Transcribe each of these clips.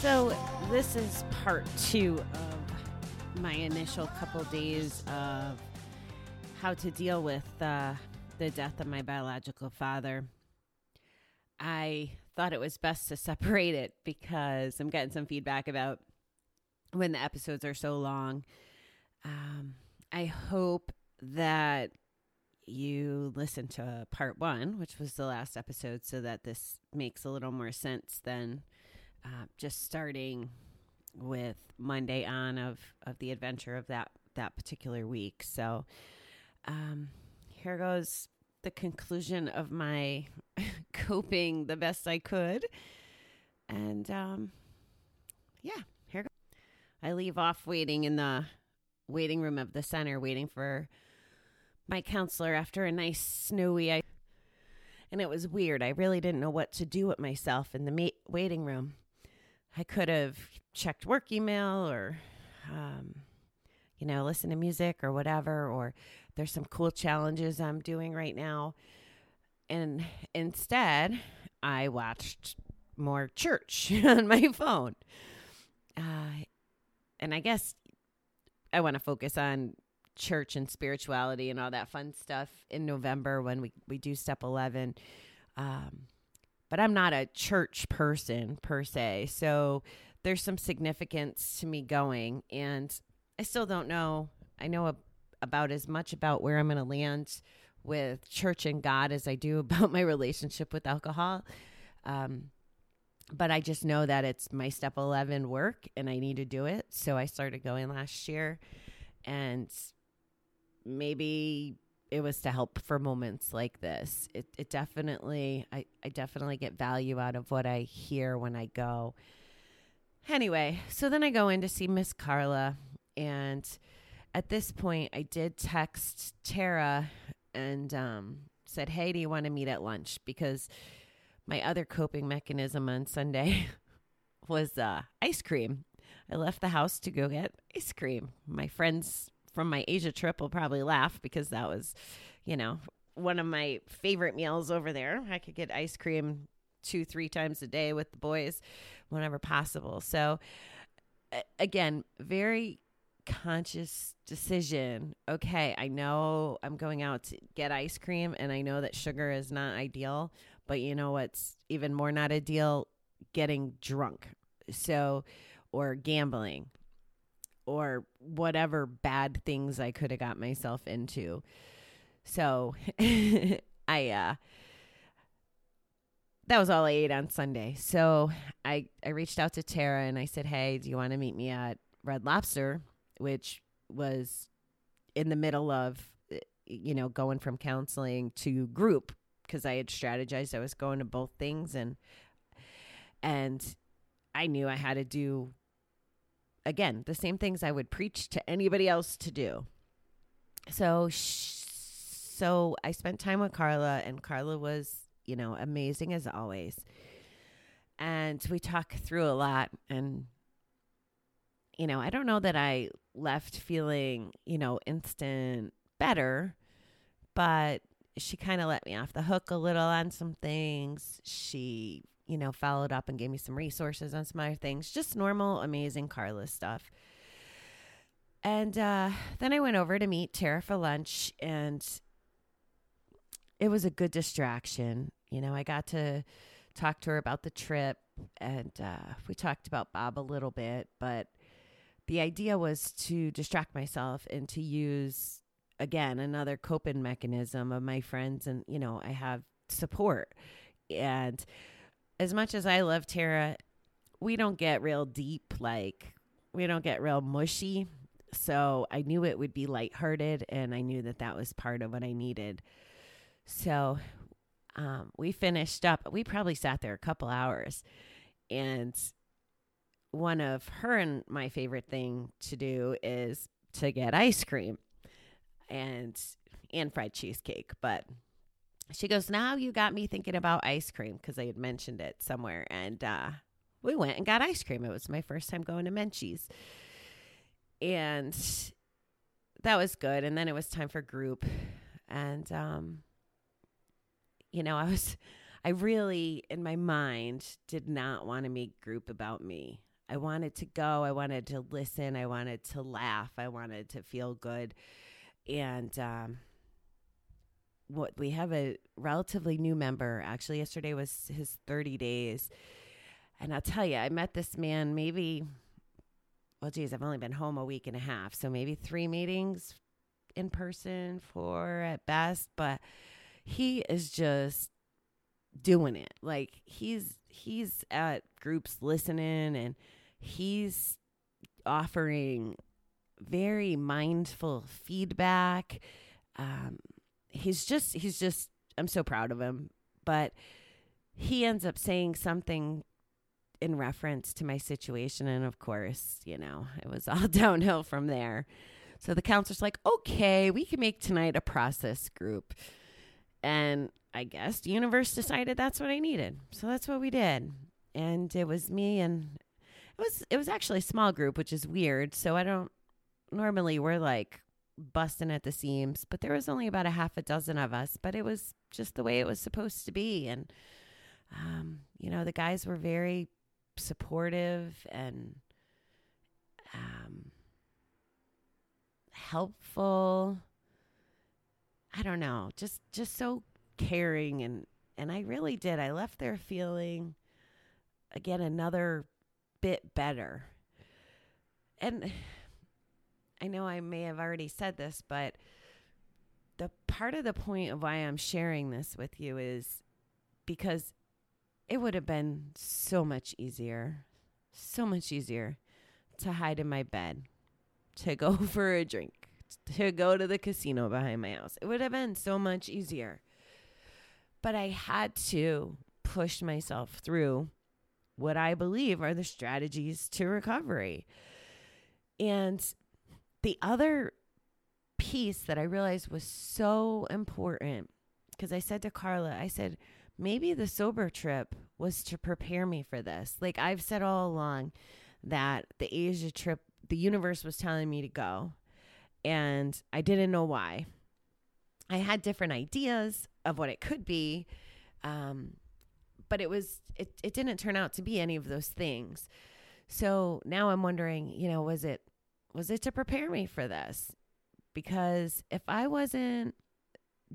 So, this is part two of my initial couple days of how to deal with uh, the death of my biological father. I thought it was best to separate it because I'm getting some feedback about when the episodes are so long. Um, I hope that you listen to part one, which was the last episode, so that this makes a little more sense than uh, just starting with Monday on of of the adventure of that that particular week. So, um, here goes the conclusion of my coping the best I could, and um, yeah, here go. I leave off waiting in the waiting room of the center, waiting for my counselor after a nice snowy I and it was weird. I really didn't know what to do with myself in the ma- waiting room. I could have checked work email or um, you know, listen to music or whatever or there's some cool challenges I'm doing right now. And instead, I watched more church on my phone. Uh, and I guess I want to focus on church and spirituality and all that fun stuff in November when we, we do step 11. Um, but I'm not a church person per se. So there's some significance to me going. And I still don't know. I know a, about as much about where I'm going to land with church and God as I do about my relationship with alcohol. Um, but I just know that it's my step 11 work and I need to do it. So I started going last year and maybe it was to help for moments like this. It, it definitely, I, I definitely get value out of what I hear when I go. Anyway, so then I go in to see Miss Carla. And at this point, I did text Tara and um, said, Hey, do you want to meet at lunch? Because my other coping mechanism on Sunday was uh, ice cream. I left the house to go get ice cream. My friends from my Asia trip will probably laugh because that was, you know, one of my favorite meals over there. I could get ice cream two, three times a day with the boys whenever possible. So, again, very conscious decision. Okay, I know I'm going out to get ice cream and I know that sugar is not ideal, but you know what's even more not ideal? Getting drunk. So, or gambling or whatever bad things I could have got myself into. So I uh that was all I ate on Sunday. So I I reached out to Tara and I said, "Hey, do you want to meet me at Red Lobster?" which was in the middle of you know, going from counseling to group because I had strategized I was going to both things and and I knew I had to do again the same things I would preach to anybody else to do. So sh- so I spent time with Carla and Carla was, you know, amazing as always. And we talk through a lot and you know, I don't know that I left feeling, you know, instant better, but she kind of let me off the hook a little on some things. She, you know, followed up and gave me some resources on some other things, just normal, amazing Carla stuff. And uh, then I went over to meet Tara for lunch, and it was a good distraction. You know, I got to talk to her about the trip, and uh, we talked about Bob a little bit, but the idea was to distract myself and to use again another coping mechanism of my friends and you know i have support and as much as i love tara we don't get real deep like we don't get real mushy so i knew it would be lighthearted and i knew that that was part of what i needed so um, we finished up we probably sat there a couple hours and one of her and my favorite thing to do is to get ice cream. and and fried cheesecake. But she goes, now you got me thinking about ice cream because I had mentioned it somewhere, and uh, we went and got ice cream. It was my first time going to Menchie's, and that was good. And then it was time for group, and um, you know, I was, I really in my mind did not want to make group about me. I wanted to go. I wanted to listen. I wanted to laugh. I wanted to feel good, and um, what we have a relatively new member. Actually, yesterday was his 30 days. And I'll tell you, I met this man maybe, well, geez, I've only been home a week and a half. So maybe three meetings in person, four at best. But he is just doing it. Like he's, he's at groups listening and he's offering very mindful feedback. Um, he's just he's just I'm so proud of him. But he ends up saying something in reference to my situation and of course, you know, it was all downhill from there. So the counselor's like, "Okay, we can make tonight a process group." And I guess the universe decided that's what I needed. So that's what we did. And it was me and it was it was actually a small group, which is weird. So I don't normally we're like busting at the seams, but there was only about a half a dozen of us, but it was just the way it was supposed to be. And, um, you know, the guys were very supportive and um, helpful. I don't know, just just so caring and and I really did. I left there feeling again another bit better. And I know I may have already said this, but the part of the point of why I'm sharing this with you is because it would have been so much easier, so much easier to hide in my bed, to go for a drink, to go to the casino behind my house. It would have been so much easier. But I had to push myself through what I believe are the strategies to recovery. And the other piece that I realized was so important because I said to Carla, I said, maybe the sober trip was to prepare me for this. Like I've said all along that the Asia trip, the universe was telling me to go, and I didn't know why. I had different ideas of what it could be, um, but it was it, it didn't turn out to be any of those things. So now I'm wondering, you know, was it was it to prepare me for this? Because if I wasn't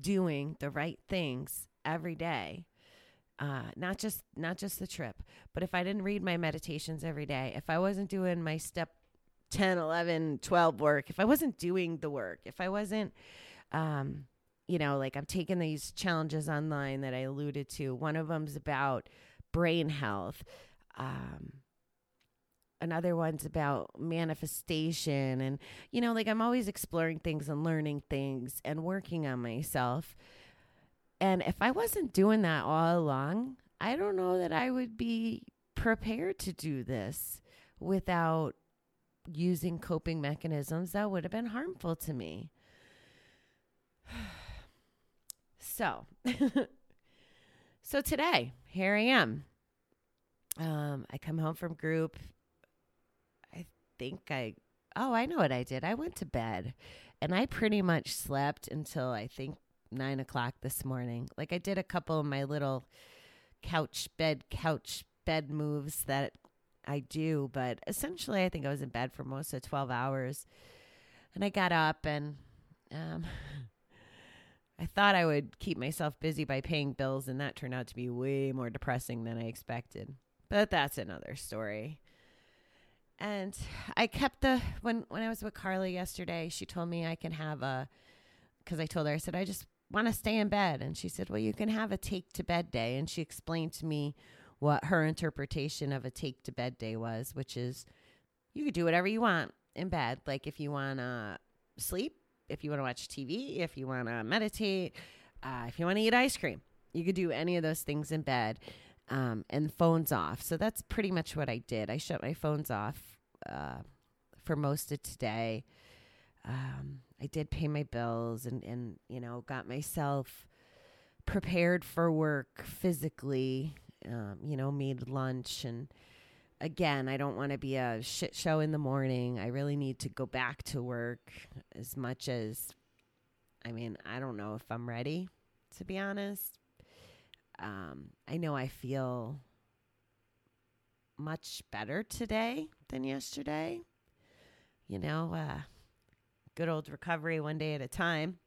doing the right things every day, uh, not just not just the trip, but if I didn't read my meditations every day, if I wasn't doing my step 10, 11, 12 work, if I wasn't doing the work, if I wasn't, um, you know, like I'm taking these challenges online that I alluded to. One of them's about brain health. Um, another one's about manifestation and you know like i'm always exploring things and learning things and working on myself. And if i wasn't doing that all along i don't know that i would be prepared to do this without using coping mechanisms that would have been harmful to me. So so today here i am. Um, I come home from group think I oh, I know what I did. I went to bed and I pretty much slept until I think nine o'clock this morning. Like I did a couple of my little couch bed couch bed moves that I do, but essentially I think I was in bed for most of twelve hours. And I got up and um I thought I would keep myself busy by paying bills, and that turned out to be way more depressing than I expected. But that's another story. And I kept the when when I was with Carly yesterday, she told me I can have a because I told her I said I just want to stay in bed, and she said, "Well, you can have a take to bed day." And she explained to me what her interpretation of a take to bed day was, which is you could do whatever you want in bed, like if you want to sleep, if you want to watch TV, if you want to meditate, uh, if you want to eat ice cream, you could do any of those things in bed um, and phones off. So that's pretty much what I did. I shut my phones off uh, for most of today. Um, I did pay my bills and and you know got myself prepared for work physically. Um, you know, made lunch and again, I don't want to be a shit show in the morning. I really need to go back to work as much as I mean, I don't know if I'm ready to be honest. Um, I know I feel much better today than yesterday. You know, uh, good old recovery one day at a time.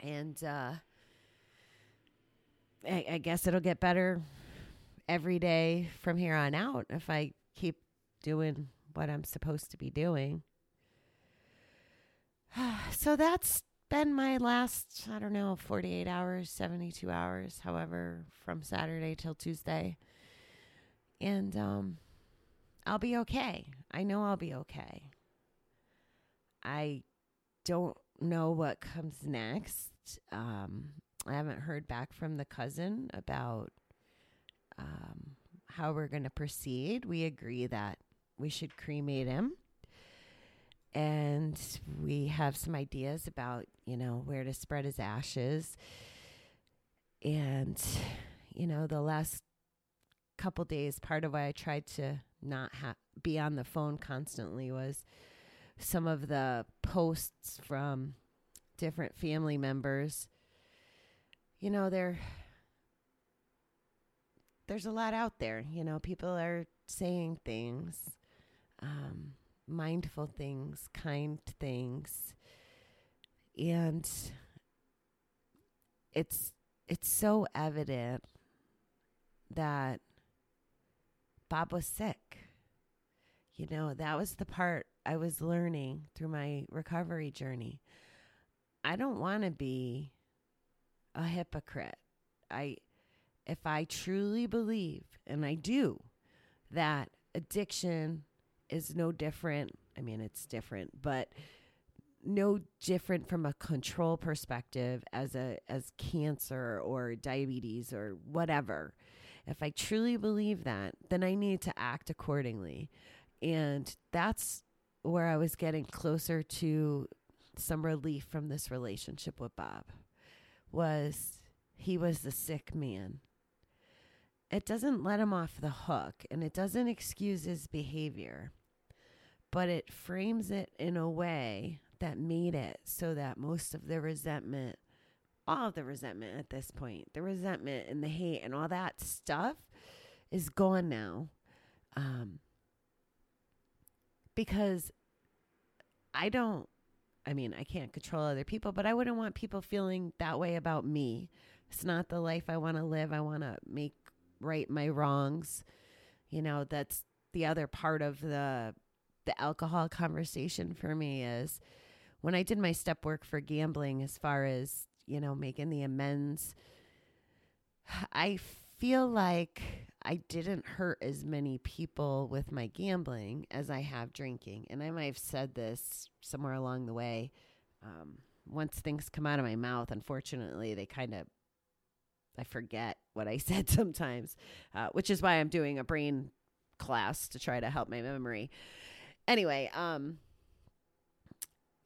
And uh, I, I guess it'll get better every day from here on out if I keep doing what I'm supposed to be doing. so that's been my last, I don't know, 48 hours, 72 hours, however, from Saturday till Tuesday. And um, I'll be okay. I know I'll be okay. I don't know what comes next. Um, I haven't heard back from the cousin about um, how we're going to proceed. We agree that we should cremate him. And we have some ideas about, you know, where to spread his ashes. And, you know, the last couple days, part of why I tried to not ha- be on the phone constantly was some of the posts from different family members. You know, they're there's a lot out there. You know, people are saying things, um, mindful things, kind things, and it's it's so evident that Bob was sick. You know, that was the part I was learning through my recovery journey. I don't want to be a hypocrite. I if I truly believe, and I do, that addiction is no different. I mean, it's different, but no different from a control perspective as a as cancer or diabetes or whatever. If I truly believe that, then I need to act accordingly. And that's where I was getting closer to some relief from this relationship with Bob was he was the sick man it doesn't let him off the hook and it doesn't excuse his behavior, but it frames it in a way that made it so that most of the resentment, all of the resentment at this point, the resentment and the hate and all that stuff is gone now. Um, because I don't, I mean, I can't control other people, but I wouldn't want people feeling that way about me. It's not the life I want to live. I want to make right my wrongs. You know, that's the other part of the the alcohol conversation for me is when I did my step work for gambling as far as, you know, making the amends, I feel like I didn't hurt as many people with my gambling as I have drinking. And I might have said this somewhere along the way. Um, once things come out of my mouth, unfortunately, they kind of I forget what I said sometimes, uh, which is why I'm doing a brain class to try to help my memory. Anyway, um,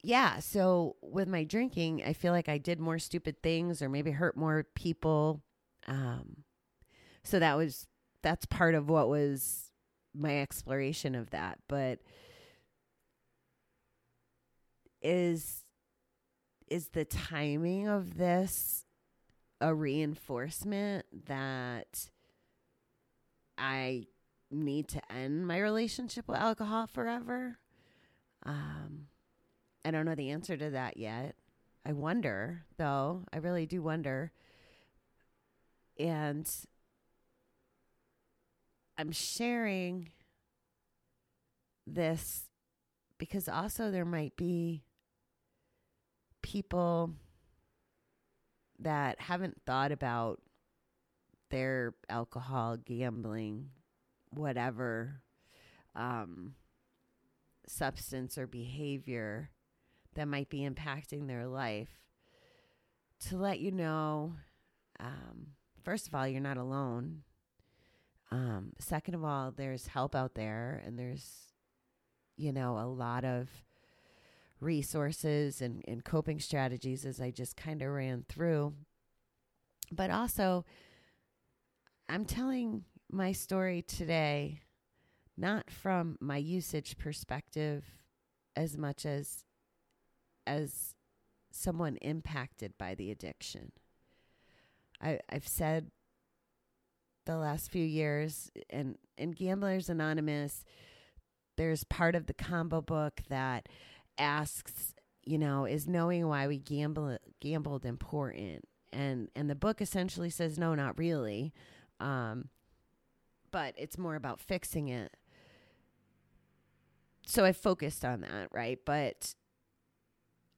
yeah, so with my drinking, I feel like I did more stupid things or maybe hurt more people. Um, so that was that's part of what was my exploration of that, but is is the timing of this a reinforcement that I need to end my relationship with alcohol forever. Um, I don't know the answer to that yet. I wonder, though. I really do wonder. And I'm sharing this because also there might be people that haven't thought about their alcohol, gambling, whatever um, substance or behavior that might be impacting their life, to let you know, um, first of all, you're not alone. Um, second of all, there's help out there, and there's, you know, a lot of resources and, and coping strategies as I just kind of ran through. But also, I'm telling my story today not from my usage perspective as much as as someone impacted by the addiction. I, I've said the last few years and in Gamblers Anonymous, there's part of the combo book that asks, you know, is knowing why we gamble gambled important? And and the book essentially says no, not really. Um, but it's more about fixing it. So I focused on that, right? But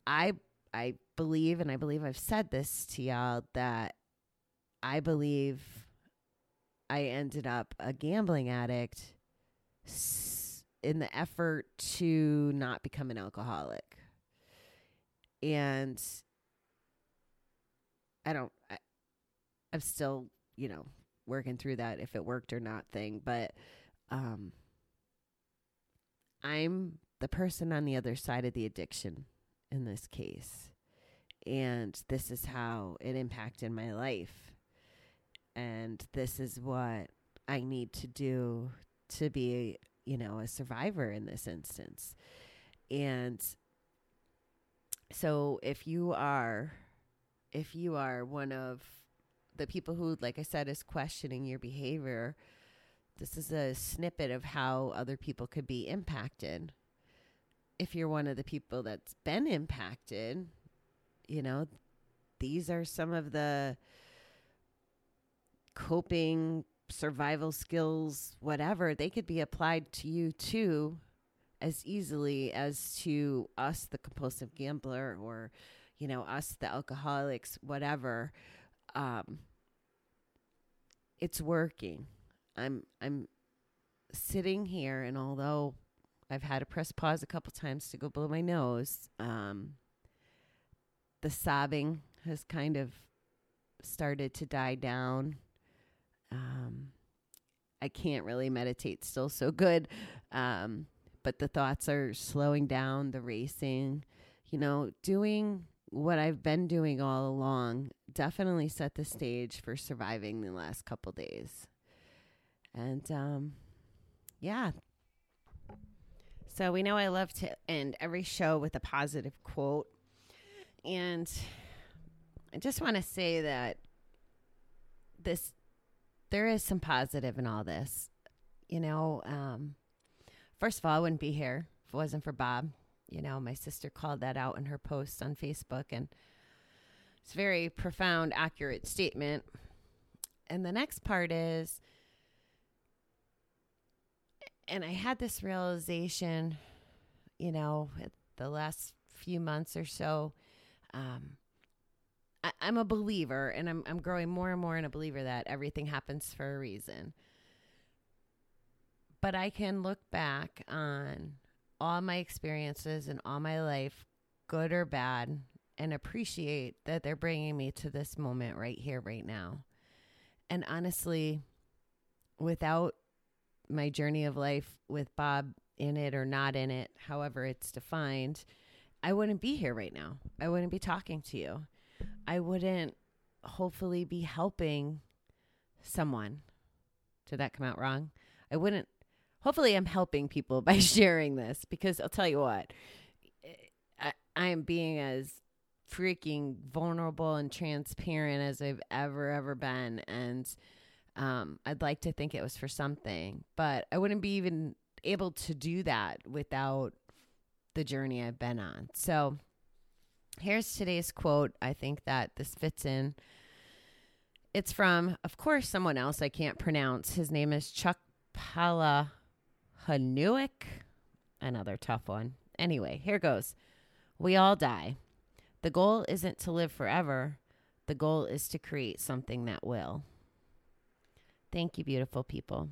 I I believe and I believe I've said this to y'all that I believe I ended up a gambling addict in the effort to not become an alcoholic. And I don't I, I'm still, you know, working through that if it worked or not thing, but um I'm the person on the other side of the addiction in this case. And this is how it impacted my life. And this is what I need to do to be, you know, a survivor in this instance. And so if you are if you are one of the people who like I said is questioning your behavior, this is a snippet of how other people could be impacted. If you're one of the people that's been impacted, you know, these are some of the coping survival skills, whatever, they could be applied to you too as easily as to us, the compulsive gambler, or, you know, us, the alcoholics, whatever. Um, it's working. I'm I'm sitting here, and although I've had to press pause a couple times to go blow my nose, um, the sobbing has kind of started to die down. Um, I can't really meditate still so good, um, but the thoughts are slowing down, the racing, you know, doing what I've been doing all along definitely set the stage for surviving the last couple days. And um, yeah. So we know I love to end every show with a positive quote. And I just want to say that this there is some positive in all this. You know, um, first of all, I wouldn't be here if it wasn't for Bob. You know, my sister called that out in her post on Facebook, and it's a very profound, accurate statement. And the next part is, and I had this realization, you know, the last few months or so. Um, I, I'm a believer, and I'm I'm growing more and more in a believer that everything happens for a reason. But I can look back on all my experiences and all my life, good or bad, and appreciate that they're bringing me to this moment right here, right now. And honestly, without my journey of life with Bob in it or not in it, however it's defined, I wouldn't be here right now. I wouldn't be talking to you. I wouldn't hopefully be helping someone. Did that come out wrong? I wouldn't hopefully I'm helping people by sharing this because I'll tell you what, I, I am being as freaking vulnerable and transparent as I've ever, ever been. And um, I'd like to think it was for something, but I wouldn't be even able to do that without the journey I've been on. So here's today's quote. I think that this fits in. It's from, of course, someone else I can't pronounce. His name is Chuck Pala Hanuik. Another tough one. Anyway, here goes. We all die. The goal isn't to live forever. The goal is to create something that will. Thank you, beautiful people.